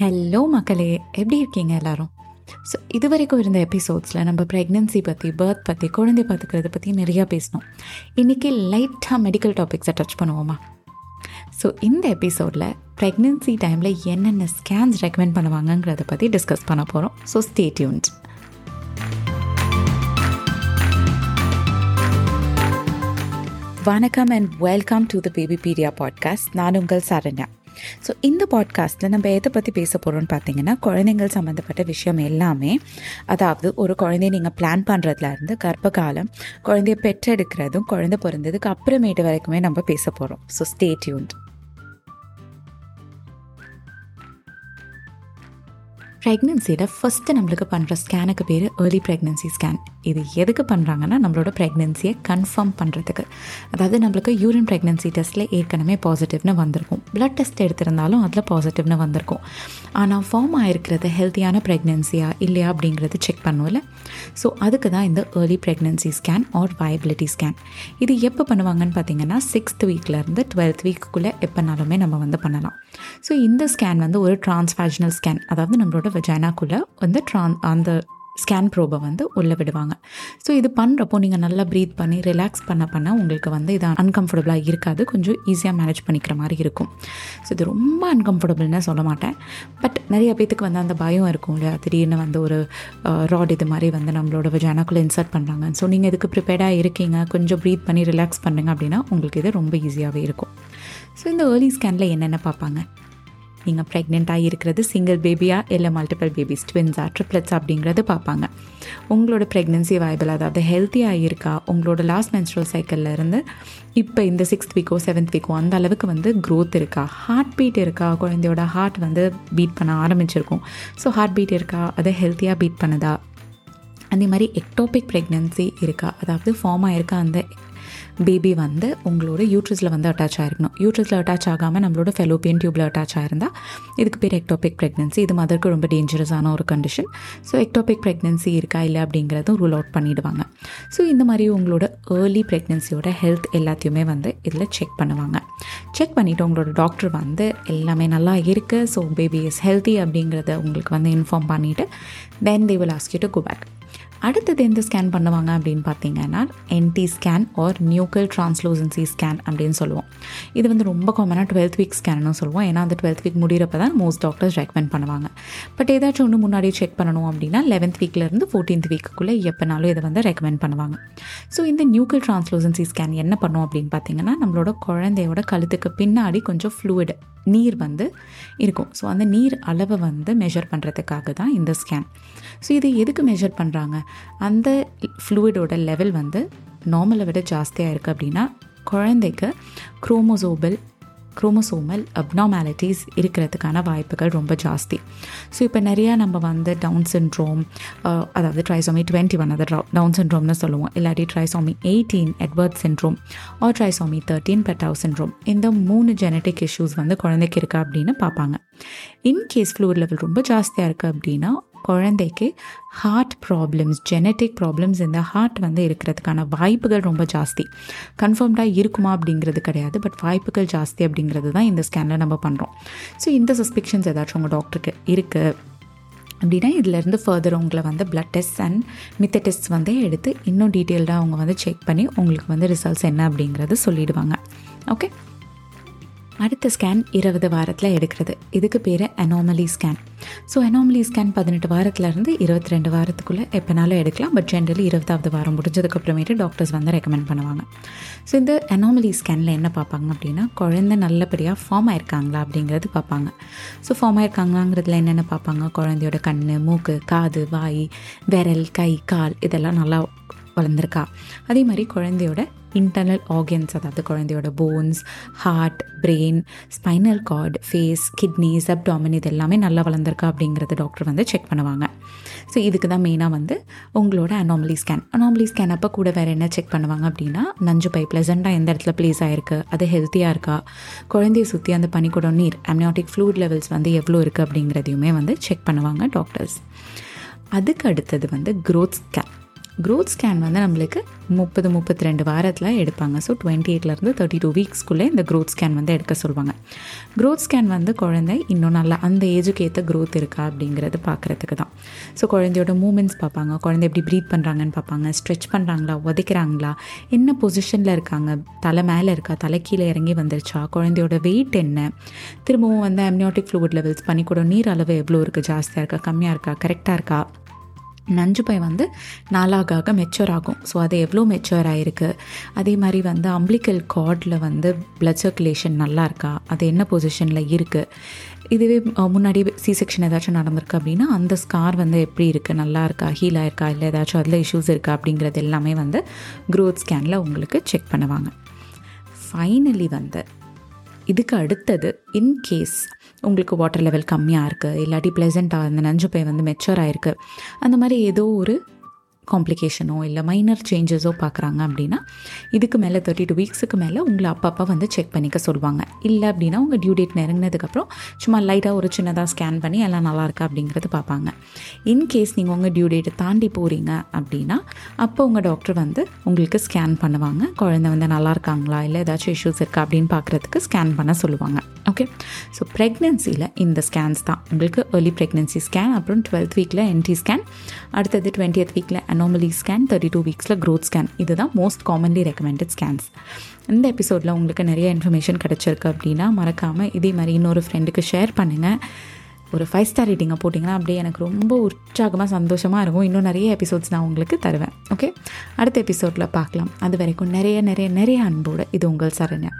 Hello மக்களே. எப்படி இருக்கீங்க எல்லாரும்? ஸோ இது வரைக்கும் இருந்த எபிசோட்ஸில் நம்ம ப்ரெக்னென்சி பற்றி பர்த் பற்றி குழந்தை பார்த்துக்கிறத பற்றி நிறையா பேசினோம். இன்றைக்கி லைட்டாக மெடிக்கல் டாபிக்ஸை டச் பண்ணுவோமா? ஸோ இந்த எபிசோடில் ப்ரெக்னென்சி டைமில் என்னென்ன ஸ்கேன்ஸ் ரெக்கமெண்ட் பண்ணுவாங்கங்கிறத பற்றி டிஸ்கஸ் பண்ண போகிறோம் ஸோ ஸ்டே டியூன்ஸ் வணக்கம் and welcome to the baby pedia podcast நான் உங்கள் சரண்யா. ஸோ இந்த பாட்காஸ்ட்டில் நம்ம எதை பற்றி பேச போகிறோம்னு பார்த்தீங்கன்னா குழந்தைங்கள் சம்மந்தப்பட்ட விஷயம் எல்லாமே அதாவது ஒரு குழந்தைய நீங்கள் பிளான் பண்ணுறதுலேருந்து கர்ப்ப காலம் குழந்தைய பெற்றெடுக்கிறதும் குழந்தை பிறந்ததுக்கு அப்புறமேட்டு வரைக்குமே நம்ம பேச போகிறோம் ஸோ ஸ்டே டியூன்ட் ப்ரெக்னென்சியில் ஃபஸ்ட்டு நம்மளுக்கு பண்ணுற ஸ்கேனுக்கு பேர் ஏர்லி ப்ரெக்னென்சி ஸ்கேன் இது எதுக்கு பண்ணுறாங்கன்னா நம்மளோட ப்ரெக்னென்சியை கன்ஃபார்ம் பண்ணுறதுக்கு அதாவது நம்மளுக்கு யூரின் ப்ரெக்னென்சி டெஸ்ட்டில் ஏற்கனவே பாசிட்டிவ்னு வந்திருக்கும். ப்ளட் டெஸ்ட் எடுத்திருந்தாலும் அதில் பாசிட்டிவ்னு வந்திருக்கும். ஆனால் ஃபார்ம் ஆகிருக்கிறது ஹெல்த்தியான ப்ரெக்னென்சியா இல்லையா அப்படிங்கிறது செக் பண்ணுவோம்ல. ஸோ அதுக்கு தான் இந்த early pregnancy scan or viability scan இது எப்போ பண்ணுவாங்கன்னு பார்த்தீங்கன்னா சிக்ஸ்த் வீக்லேருந்து டுவெல்த் வீக்குள்ளே எப்போனாலுமே நம்ம வந்து பண்ணலாம். ஸோ இந்த ஸ்கேன் வந்து ஒரு டிரான்ஸ்ஃபேஷனல் ஸ்கேன் அதாவது நம்மளோட வெஜைனாக்குள்ளே வந்து ட்ரான் அந்த ஸ்கேன் ப்ரோபை வந்து உள்ளே விடுவாங்க. ஸோ இது பண்ணுறப்போ நீங்கள் நல்லா ப்ரீத் பண்ணி ரிலாக்ஸ் பண்ண பண்ண உங்களுக்கு வந்து இது அன்கம்ஃபர்டபுளாக இருக்காது. கொஞ்சம் ஈஸியாக மேனேஜ் பண்ணிக்கிற மாதிரி இருக்கும். ஸோ இது ரொம்ப அன்கம்ஃபர்டபுள்னு சொல்ல மாட்டேன். பட் நிறைய பேத்துக்கு வந்து அந்த பயம் இருக்கும் இல்லையா? திடீர்னு வந்து ஒரு ராட் இது மாதிரி வந்து நம்மளோட வெஜானாக்குள்ளே இன்சர்ட் பண்ணுறாங்க ஸோ நீங்கள் இதுக்கு ப்ரிப்பேர்டாக இருக்கீங்க. கொஞ்சம் ப்ரீத் பண்ணி ரிலாக்ஸ் பண்ணுங்க அப்படின்னா உங்களுக்கு இது ரொம்ப ஈஸியாகவே இருக்கும். ஸோ இந்த ஏர்லி ஸ்கேனில் என்னென்ன பார்ப்பாங்க? நீங்கள் ப்ரெக்னெண்ட்டாக இருக்கிறது சிங்கிள் பேபியா இல்லை மல்டிபிள் பேபிஸ் ட்வின்ஸா ட்ரிப்ளெட்ஸ் அப்படிங்கிறது பார்ப்பாங்க. உங்களோட ப்ரெக்னென்சி வயபிள் அதாவது ஹெல்த்தியாக இருக்கா? உங்களோட லாஸ்ட் மென்ஸ்ட்ரல் சைக்கிளில் இருந்து இப்போ இந்த சிக்ஸ்த் வீக்கோ செவன்த் வீக்கோ அந்த அளவுக்கு வந்து க்ரோத் இருக்கா? ஹார்ட் பீட் இருக்கா? குழந்தையோட ஹார்ட் வந்து பீட் பண்ண ஆரம்பிச்சிருக்கும். ஸோ ஹார்ட் பீட் இருக்கா? அதை ஹெல்த்தியாக பீட் பண்ணுதா? அதே மாதிரி எக்டோபிக் ப்ரெக்னென்சி இருக்கா? அதாவது ஃபார்ம் ஆயிருக்கா அந்த பேபி வந்து உங்களோட யூட்ரஸில் வந்து அட்டாச் ஆகிருக்கணும் யூட்ரஸில் அட்டாச் ஆகாமல் நம்மளோட ஃபெலோபியன் டியூப்பில் அட்டாச் ஆயிருந்தால் இதுக்கு பேர் எக்டோபிக் ப்ரெக்னென்சி இது மதருக்கு ரொம்ப டேஞ்சரஸான ஒரு கண்டிஷன் ஸோ எக்டோபிக் ப்ரெக்னென்சி இருக்கா இல்லை அப்படிங்கிறதும் ரூல் அவுட் பண்ணிவிடுவாங்க ஸோ இந்த மாதிரி உங்களோட ஏர்லி ப்ரெக்னென்சியோட ஹெல்த் எல்லாத்தையுமே வந்து இதில் செக் பண்ணுவாங்க. செக் பண்ணிவிட்டு உங்களோட டாக்டர் வந்து எல்லாமே நல்லா இருக்குது ஸோ பேபி இஸ் ஹெல்த்தி அப்படிங்கிறத உங்களுக்கு வந்து இன்ஃபார்ம் பண்ணிவிட்டு then they will ask you to go back அடுத்தது எந்த ஸ்கேன் பண்ணுவாங்க அப்படின்னு பார்த்தீங்கன்னா NT scan or nuchal translucency scan அப்படின்னு சொல்லுவோம். இது வந்து ரொம்ப காமனாக டுவெல்த் வீக் ஸ்கேன்னு சொல்லுவோம். ஏன்னா அந்த டுவெல்த் வீக் முடிகிறப்ப தான் மோஸ்ட் டாக்டர்ஸ் ரெக்கமெண்ட் பண்ணுவாங்க. பட் ஏதாச்சும் ஒன்று முன்னாடி செக் பண்ணணும் அப்படின்னா லெவன்த் வீக்லேருந்து ஃபோர்டீன்த் வீக்குள்ளே எப்போனாலும் இதை வந்து ரெக்கமெண்ட் பண்ணுவாங்க. ஸோ இந்த நியூக்கல் டிரான்ஸ்லூசன்சி ஸ்கேன் என்ன பண்ணும் அப்படின்னு பார்த்தீங்கன்னா நம்மளோட குழந்தையோட கழுத்துக்கு பின்னாடி கொஞ்சம் ஃப்ளூயிடு நீர் வந்து இருக்கும். ஸோ அந்த நீர் அளவை வந்து மெஷர் பண்ணுறதுக்காக தான் இந்த ஸ்கேன் ஸோ இது எதுக்கு மெஷர் பண்ணுறாங்க அந்த ஃப்ளூயிடோட லெவல் வந்து நார்மலை விட ஜாஸ்தியாக இருக்குது அப்படின்னா குழந்தைக்கு குரோமோசோபல் குரோமோசோமல் அப்னாமாலிட்டிஸ் இருக்கிறதுக்கான வாய்ப்புகள் ரொம்ப ஜாஸ்தி. ஸோ இப்போ நிறையா நம்ம வந்து டவுன் சின்ட்ரோம் அதாவது ட்ரைசோமி டுவெண்ட்டி ஒன் அதை டவுன் சின்ட்ரோம்னு சொல்லுவோம். இல்லாட்டி trisomy eighteen Edward syndrome or trisomy thirteen Patau syndrome இந்த மூணு ஜெனட்டிக் இஷ்யூஸ் வந்து குழந்தைக்கு இருக்கா அப்படின்னு பார்ப்பாங்க. இன்கேஸ் ஃப்ளூர் லெவல் ரொம்ப ஜாஸ்தியாக இருக்குது அப்படின்னா குழந்தைக்கு ஹார்ட் ப்ராப்ளம்ஸ் ஜெனட்டிக் ப்ராப்ளம்ஸ் இந்த ஹார்ட் வந்து இருக்கிறதுக்கான வாய்ப்புகள் ரொம்ப ஜாஸ்தி. கன்ஃபார்ம்டாக இருக்குமா அப்படிங்கிறது கிடையாது பட் வாய்ப்புகள் ஜாஸ்தி அப்படிங்கிறது தான் இந்த ஸ்கேனில் நம்ம பண்ணுறோம் ஸோ இந்த சஸ்பெக்ஷன்ஸ் ஏதாச்சும் உங்கள் டாக்டருக்கு இருக்குது அப்படின்னா இதிலேருந்து ஃபர்தர் உங்களை வந்து பிளட் டெஸ்ட் அண்ட் மித்த டெஸ்ட் வந்து எடுத்து இன்னும் டீட்டெயில்டாக அவங்க வந்து செக் பண்ணி உங்களுக்கு வந்து ரிசல்ட்ஸ் என்ன அப்படிங்கிறது சொல்லிவிடுவாங்க ஓகே அடுத்த ஸ்கேன் இருபது வாரத்தில் எடுக்கிறது. இதுக்கு பேர் anomaly scan so anomaly scan பதினெட்டு வாரத்துலேருந்து இருபத்தி ரெண்டு வாரத்துக்குள்ளே எப்போனாலும் எடுக்கலாம். பட் ஜென்ரலி இருபதாவது வாரம் முடிஞ்சதுக்கப்புறமேட்டு டாக்டர்ஸ் வந்து ரெக்கமெண்ட் பண்ணுவாங்க. ஸோ இந்த அனாமலி ஸ்கேனில் என்ன பார்ப்பாங்க அப்படின்னா குழந்தை நல்லபடியாக ஃபார்ம் ஆயிருக்காங்களா அப்படிங்கிறது பார்ப்பாங்க. ஸோ ஃபார்ம் ஆயிருக்காங்களாங்கிறதுல என்னென்ன பார்ப்பாங்க? குழந்தையோட கண் மூக்கு காது வாய் விரல் கை கால் இதெல்லாம் நல்லா வளர்ந்துருக்கா. அதே மாதிரி குழந்தையோட இன்டர்னல் ஆர்கன்ஸ் அதாவது குழந்தையோட bones heart brain spinal cord face kidneys abdomen இது எல்லாமே நல்லா வளர்ந்துருக்கா அப்படிங்கிறத டாக்டர் வந்து செக் பண்ணுவாங்க. ஸோ இதுக்கு தான் மெயினாக வந்து உங்களோட அனாமலி ஸ்கேன் அனாமலி ஸ்கேன் அப்போ கூட வேறு என்ன செக் பண்ணுவாங்க அப்படின்னா நஞ்சு பை ப்ளசண்ட்டாக எந்த இடத்துல ப்ளேஸ் ஆகிருக்கு அது ஹெல்த்தியாக இருக்கா குழந்தைய சுற்றி அந்த பனிக்கூடம் நீர் அம்னியாட்டிக் ஃப்ளூட் லெவல்ஸ் வந்து எவ்வளோ இருக்குது அப்படிங்கிறதையுமே வந்து செக் பண்ணுவாங்க டாக்டர்ஸ் அதுக்கு அடுத்தது வந்து க்ரோத் ஸ்கேன் க்ரோத் ஸ்கேன் வந்து நம்மளுக்கு முப்பது முப்பத்தி ரெண்டு வாரத்தில் எடுப்பாங்க. ஸோ டுவெண்ட்டி எயிட்லேருந்து தேர்ட்டி டூ வீக்ஸ்க்குள்ளே இந்த க்ரோத் ஸ்கேன் வந்து எடுக்க சொல்லுவாங்க. க்ரோத் ஸ்கேன் வந்து குழந்தை இன்னும் நல்லா அந்த ஏஜுக்கு ஏற்ற க்ரோத் இருக்கா அப்படிங்கிறது பார்க்குறதுக்கு தான். ஸோ குழந்தையோட மூமெண்ட்ஸ் பார்ப்பாங்க. குழந்தை எப்படி ப்ரீத் பண்ணுறாங்கன்னு பார்ப்பாங்க. ஸ்ட்ரெச் பண்ணுறாங்களா உதைக்கிறாங்களா? என்ன பொசிஷனில் இருக்காங்க? தலை மேலே இருக்கா? தலை கீழே இறங்கி வந்துருச்சா? குழந்தையோட வெயிட் என்ன? திரும்பவும் வந்து அம்னியோட்டிக் ஃப்ளூட் லெவல்ஸ் பண்ணிக்கூட நீர் அளவு எவ்வளோ இருக்குது ஜாஸ்தியாக இருக்கா? கம்மியாக இருக்கா? கரெக்டாக இருக்கா? நஞ்சு பை வந்து நாளாக ஆக மெச்சூர் ஆகும். ஸோ அது எவ்வளோ மெச்சூர் ஆகிருக்கு அதே மாதிரி வந்து அம்பிளிக்கல் கார்டில் வந்து பிளட் சர்க்குலேஷன் நல்லா இருக்கா? அது என்ன பொசிஷனில் இருக்குது இதுவே முன்னாடி சி செக்ஷன் ஏதாச்சும் நடந்திருக்கு அப்படின்னா அந்த ஸ்கார் வந்து எப்படி இருக்குது நல்லா இருக்கா? ஹீல் ஆயிருக்கா? இல்லை ஏதாச்சும் அதில் இஷ்யூஸ் இருக்கா? அப்படிங்கிறது எல்லாமே வந்து க்ரோத் ஸ்கேனில் உங்களுக்கு செக் பண்ணுவாங்க. ஃபைனலி வந்து இதுக்கு அடுத்தது இன்கேஸ் உங்களுக்கு வாட்டர் லெவல் கம்மியாக இருக்குது இல்லாட்டி ப்ளசண்ட்டாக அந்த நஞ்சு பை வந்து மெச்சூர் ஆகிருக்கு அந்த மாதிரி ஏதோ ஒரு காம்ப்ளிகேஷனோ இல்லை மைனர் சேஞ்சஸோ பார்க்குறாங்க அப்படின்னா இதுக்கு மேலே தேர்ட்டி டூ வீக்ஸுக்கு மேலே உங்களை அப்பப்போ வந்து செக் பண்ணிக்க சொல்லுவாங்க. இல்லை அப்படின்னா உங்கள் டியூ டேட் நெருங்கினதுக்கப்புறம் சும்மா லைட்டாக ஒரு சின்னதாக ஸ்கேன் பண்ணி எல்லாம் நல்லா இருக்கா அப்படிங்கிறது பார்ப்பாங்க இன்கேஸ் நீங்கள் உங்கள் டியூ டேட்டை தாண்டி போகிறீங்க அப்படின்னா அப்போ உங்கள் டாக்டர் வந்து உங்களுக்கு ஸ்கேன் பண்ணுவாங்க. குழந்தை வந்து நல்லா இருக்காங்களா? இல்லை ஏதாச்சும் இஷ்யூஸ் இருக்கா அப்படின்னு பார்க்குறதுக்கு ஸ்கேன் பண்ண சொல்லுவாங்க. ஓகே ஸோ ப்ரெக்னென்சியில் இந்த ஸ்கேன்ஸ் தான். உங்களுக்கு ஏர்லி ப்ரெக்னென்சி ஸ்கேன் அப்புறம் டுவெல்த் வீக்கில் என்டி ஸ்கேன் அடுத்தது டுவெண்ட்டியத் வீக்கில் அனோமலி ஸ்கேன் தேர்ட்டி டூ வீக்ஸில் க்ரோத் ஸ்கேன் இதுதான் மோஸ்ட் காமன்லி ரெக்கமெண்டட் ஸ்கேன்ஸ் இந்த எபிசோடில் உங்களுக்கு நிறைய இன்ஃபர்மேஷன் கிடச்சிருக்கு அப்படின்னா மறக்காமல் இதே மாதிரி இன்னொரு ஃப்ரெண்டுக்கு ஷேர் பண்ணுங்கள் ஒரு ஃபைவ் ஸ்டார் ரேட்டிங்கை போட்டிங்கன்னா அப்படியே எனக்கு ரொம்ப உற்சாகமாக சந்தோஷமாக இருக்கும். இன்னும் நிறைய எபிசோட்ஸ் நான் உங்களுக்கு தருவேன். ஓகே அடுத்த எபிசோடில் பார்க்கலாம். அது வரைக்கும் நிறைய நிறைய நிறைய அன்போடு. இது உங்கள் சரண்யா.